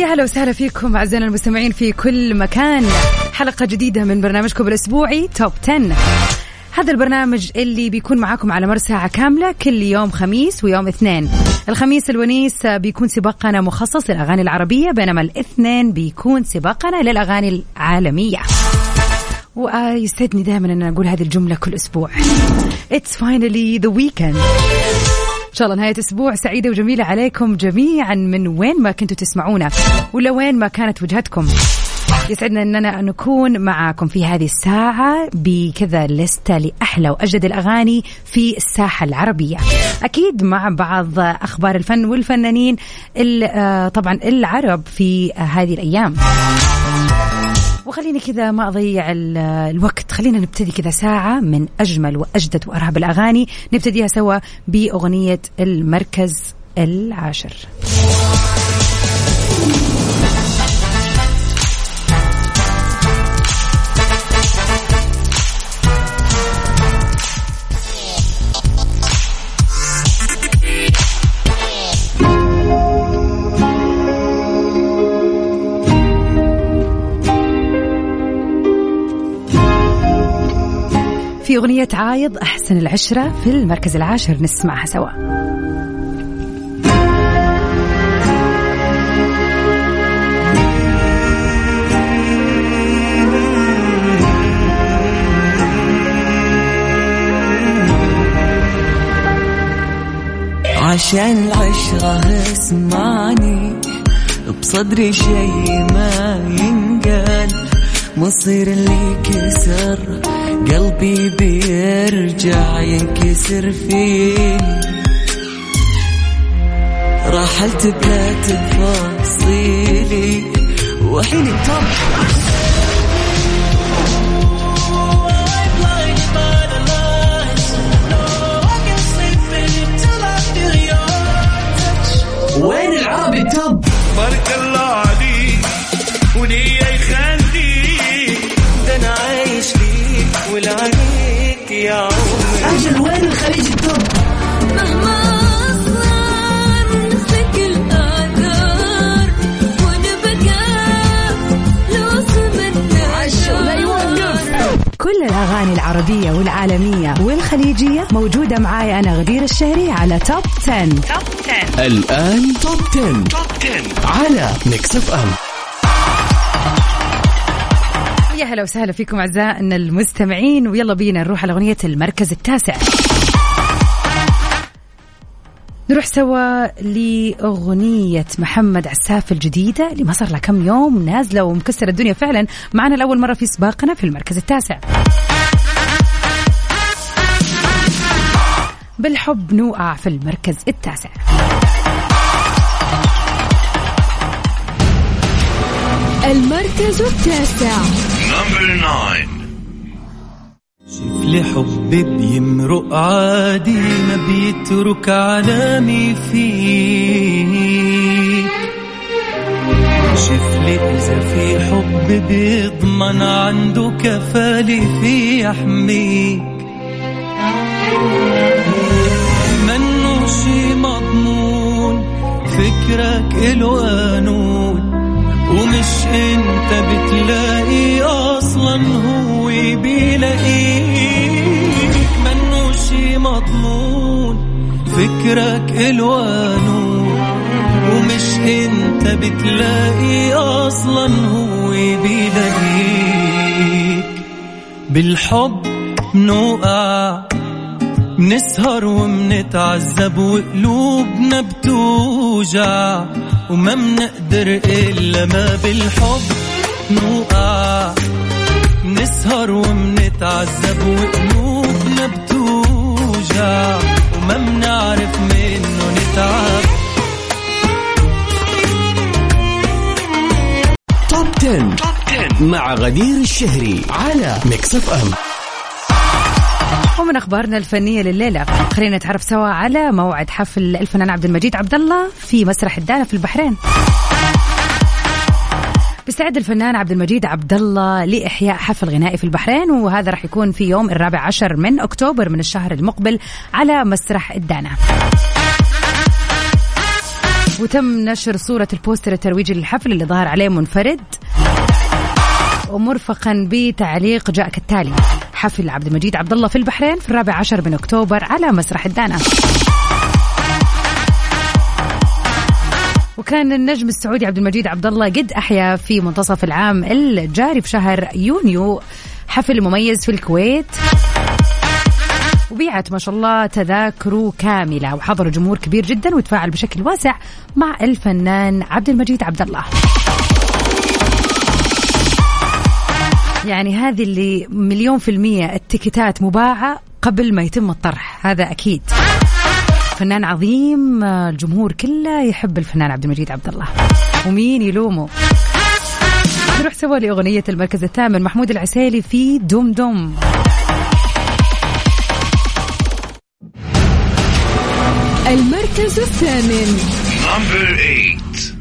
ويا هلا وسهلا فيكم أعزائنا المستمعين في كل مكان. حلقة جديدة من برنامجكم الأسبوعي توب 10 هذا البرنامج اللي بيكون معاكم على مر ساعة كاملة كل يوم خميس ويوم اثنين. الخميس الونيس بيكون سباقنا مخصص للأغاني العربية بينما الاثنين بيكون سباقنا للأغاني العالمية. ويسعدني دائما أن أقول هذه الجملة كل أسبوع. It's finally the weekend. إن شاء الله نهاية أسبوع سعيدة وجميلة عليكم جميعا. من وين ما كنتوا تسمعونا ولا وين ما كانت وجهتكم. يسعدنا أننا نكون معاكم في هذه الساعة بكذا لستة لأحلى وأجدد الأغاني في الساحة العربية. أكيد مع بعض أخبار الفن والفنانين ال- آه، طبعا العرب في هذه الأيام. وخليني كذا ما أضيع ال- الوقت. خلينا نبتدي كذا ساعة من أجمل وأجدد وأرهب الأغاني. نبتديها سوا بأغنية المركز العاشر. أغنية عايض أحسن العشرة في المركز العاشر نسمعها سوا. عشان العشرة اسمعني بصدري شي ما ينقال. مصير اللي كسر قلبي بيرجع ينكسر فيني رحلت بلا تفاصيلي وحيني طب والخليجية موجودة معاي أنا غدير الشهري على Top 10. الآن Top 10. على Mix FM يا هلا وسهلا فيكم أعزائنا المستمعين ويلا بينا نروح على أغنية المركز التاسع. نروح سوا لأغنية محمد عساف الجديدة اللي ما صار لها كم يوم نازلة ومكسرة الدنيا فعلا. معنا لأول مرة في سباقنا في المركز التاسع. بالحب نوقع في المركز التاسع. المركز التاسع. نمبر 9 شوف لي حب بيمرق عادي ما بيترك علامي فيك شوف لي إذا في حب بيضمن عنده كفالي في يحميك. فكرك إله قانون ومش أنت بتلاقي أصلا هو بيلاقيك. منه شي مضمون فكرك إله قانون ومش أنت بتلاقي أصلا هو بيلاقيك. بالحب نوقع بنسهر ومنتعذب وقلوبنا بتوجع وما منقدر إلا ما بالحب نوقع. بنسهر ومنتعذب وقلوبنا بتوجع وما منعرف منه نتعب. 10. مع غدير الشهري على Mix FM ومن أخبارنا الفنية لليلة. خلينا نتعرف سوا على موعد حفل الفنان عبد المجيد عبد الله في مسرح الدانا في البحرين. بيستعد الفنان عبد المجيد عبد الله لإحياء حفل غنائي في البحرين وهذا راح يكون في يوم الرابع عشر من أكتوبر من الشهر المقبل على مسرح الدانا وتم نشر صورة البوستر الترويجي للحفل اللي ظهر عليه منفرد ومرفقا بتعليق جاء كالتالي حفل عبد المجيد عبد الله في البحرين في الرابع عشر من أكتوبر على مسرح الدانا وكان النجم السعودي عبد المجيد عبد الله قد أحيا في منتصف العام الجاري في شهر يونيو. حفل مميز في الكويت. وبيعت ما شاء الله تذاكره كاملة وحضر جمهور كبير جدا وتفاعل بشكل واسع مع الفنان عبد المجيد عبد الله. يعني هذه اللي مليون في المية التيكتات مباعة قبل ما يتم الطرح هذا أكيد. فنان عظيم الجمهور كله يحب الفنان عبد المجيد عبد الله. ومين يلومه؟ نروح سوا لأغنية المركز الثامن محمود العسيلي في دم دم المركز الثامن. Number 8.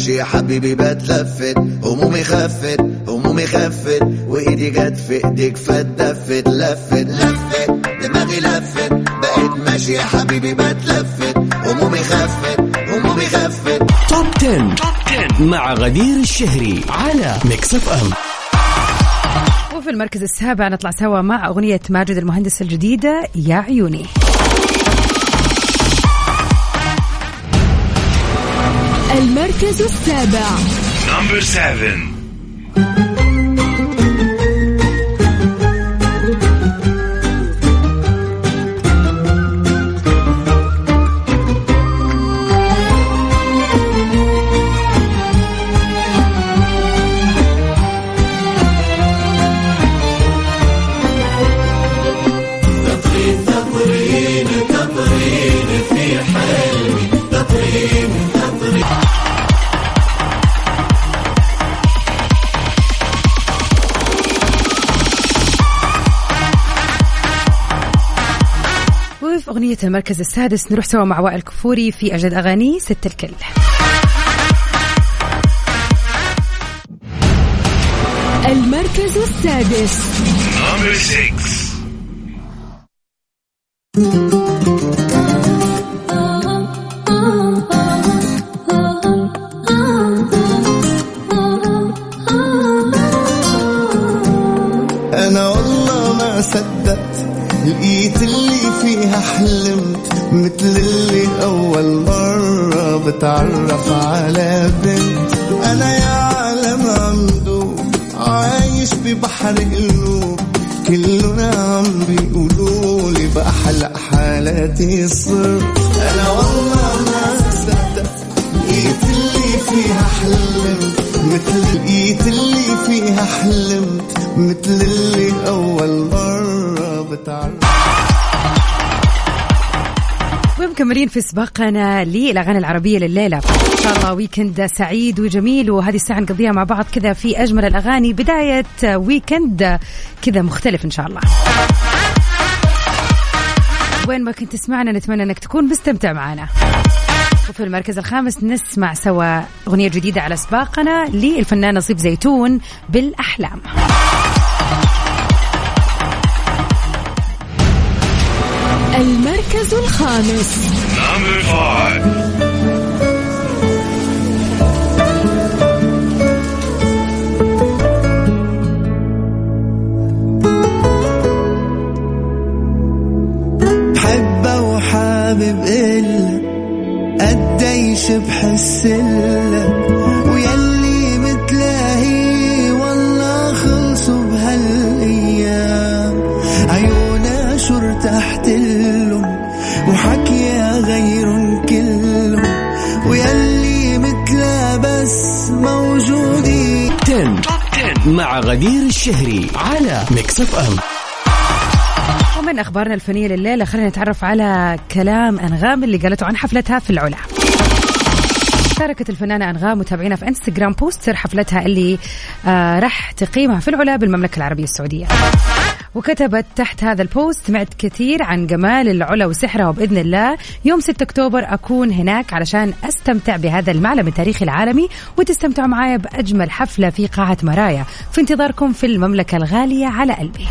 ماشي يا حبيبي بتلفت. همومي خفت همومي خفت. وإيدي جت في إيديك فتدفت لفت لفت دماغي لفت. بقيت ماشي يا حبيبي بتلفت. همومي خفت همومي خفت. Top 10. مع غدير الشهري على Mix FM وفي المركز السابع نطلع سوا مع أغنية ماجد المهندس الجديدة يا عيوني. المركز السابع Number 7. أغنية المركز السادس نروح سوا مع وائل كفوري في أجد أغاني ست الكل. المركز السادس. حلمت مثل اللي أول مرة بتعرف على بنت. أنا يا عالم عمدوب عايش ببحر قلوب كلنا عم بيقولوا لي بأحلى حالاتي صرت أنا والله ما صدقت لقيت اللي فيها حلمت مثل لقيت اللي فيها حلمت مثل اللي أول مرة بتعرف ومكملين في سباقنا للأغاني العربية لليلة. إن شاء الله ويكند سعيد وجميل وهذه الساعة نقضيها مع بعض كذا في أجمل الأغاني. بداية ويكند كذا مختلف إن شاء الله. وين ما كنت تسمعنا نتمنى أنك تكون مستمتع معنا. وفي المركز الخامس نسمع سوا أغنية جديدة على سباقنا للفنان نصيب زيتون بالأحلام. المركز الخامس Number 5. حبة وحابب إلك قديش بحسلك شو ارتحت لهم وحكيها غيرهم كلهم ويلي متلا بس موجودين. 10. مع غدير الشهري على Mix FM ومن أخبارنا الفنية لليلة خلينا نتعرف على كلام أنغام اللي قالته عن حفلتها في العلا. شاركت الفنانة أنغام متابعينا في انستغرام poster حفلتها اللي آه راح تقيمها في العلا بالمملكة العربية السعودية. وكتبت تحت هذا ال post سمعت كثير عن جمال العلا وسحرها وبإذن الله يوم 6 أكتوبر أكون هناك علشان أستمتع بهذا المعلم التاريخي العالمي وتستمتعوا معايا بأجمل حفلة في قاعة مرايا. في انتظاركم في المملكة الغالية على قلبي.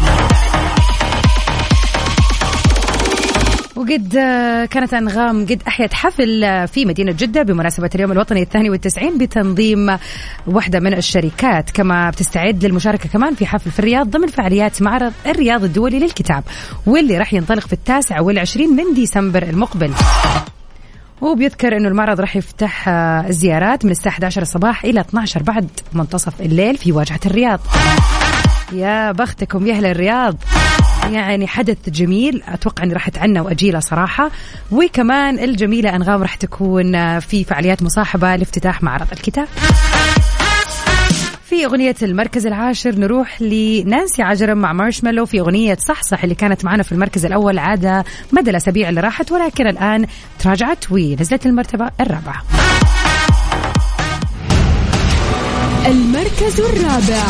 وقد آه، كانت أنغام قد أحيت حفل آه، في مدينة جدة بمناسبة اليوم الوطني الثاني والتسعين بتنظيم واحدة من الشركات. كما بتستعد للمشاركة كمان في حفل في الرياض ضمن فعاليات معرض الرياض الدولي للكتاب واللي راح ينطلق في التاسع والعشرين من ديسمبر المقبل. وبيذكر إنه المعرض راح يفتح آه، الزيارات من الساعة 11 الصباح إلى 12 بعد منتصف الليل في واجهة الرياض. يا بختكم يا أهل الرياض. يعني حدث جميل. أتوقع إني راح أتعنى وأجيله صراحة. وكمان الجميلة أنغام راح تكون في فعاليات مصاحبة لافتتاح معرض الكتاب. في أغنية المركز العاشر نروح لنانسي عجرم مع مارشميلو. في أغنية صحصح اللي كانت معنا في المركز الأول عادة مدى الأسابيع اللي راحت ولكن الآن تراجعت ونزلت المرتبة الرابعة. المركز الرابع.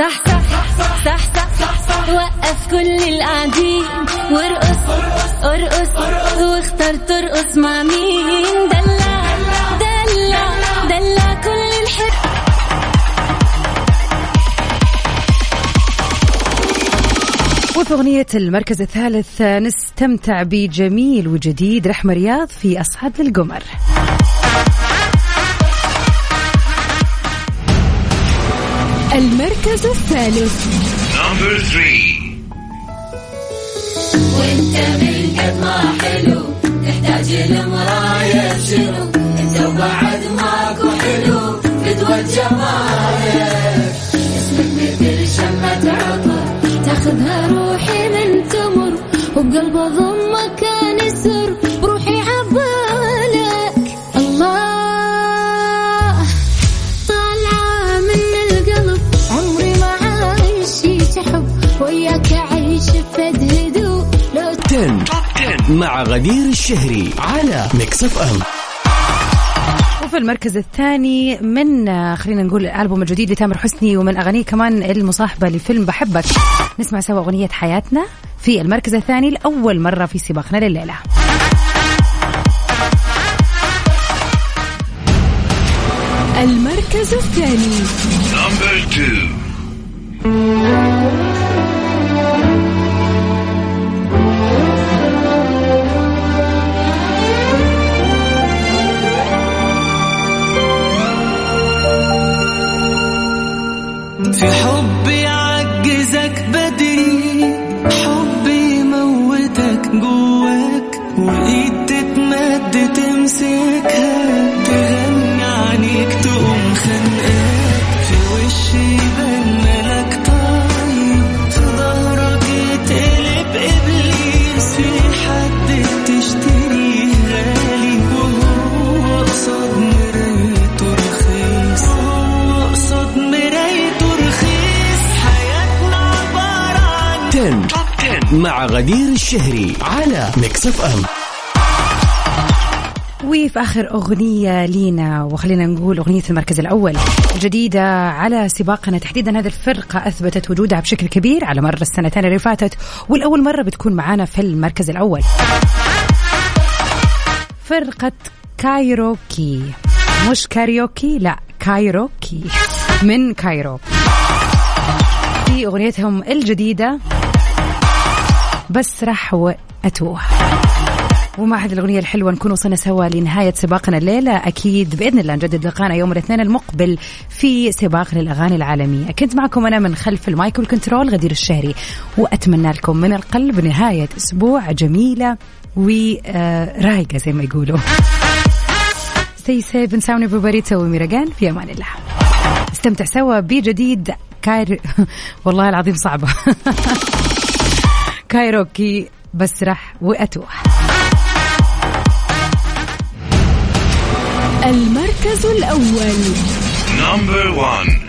صح صح صح صح وقف كل القاعدين. وارقص ارقص واختار ترقص مع مين؟ دلع دلع دلع كل الحب. وفي أغنية المركز الثالث نستمتع بجميل وجديد رحمة رياض في أصعد للقمر المركز الثالث. Number three. وانت من قد ما حلو تحتاج لمراية شنو انت وبعد ماكو حلو قدوة جمالك اسمك مثل شمة عطر تاخذها روحي من تمر وبقلب ضمك مع غدير الشهري على Mix FM وفي المركز الثاني من آه، خلينا نقول الألبوم الجديد لتامر حسني ومن أغانيه كمان المصاحبة لفيلم بحبك. نسمع سوا أغنية حياتنا في المركز الثاني لأول مرة في سباقنا لليلة. المركز الثاني. غدير الشهري على Mix FM وفي آخر أغنية لينا وخلينا نقول أغنية المركز الأول الجديدة على سباقنا. تحديدا هذه الفرقة أثبتت وجودها بشكل كبير على مر السنتين اللي فاتت والأول مرة بتكون معانا في المركز الأول. فرقة كايروكي. مش كاريوكي لا كايروكي. من Cairo في أغنيتهم الجديدة بسرح وأتوه. ومع هذه الأغنية الحلوة نكون وصلنا سوا لنهاية سباقنا الليلة. أكيد بإذن الله نجدد لقانا يوم الاثنين المقبل في سباق للأغاني العالمية. كنت معكم أنا من خلف ال mic وال control غدير الشهري وأتمنى لكم من القلب نهاية أسبوع جميلة ورايقة زي ما يقولوا. Stay safe and sound everybody. تسوي ميرجان في أمان الله. استمتع سوا بجديد. كاير والله العظيم صعبة. كايروكي بسرح وأتوه. المركز الأول. Number 1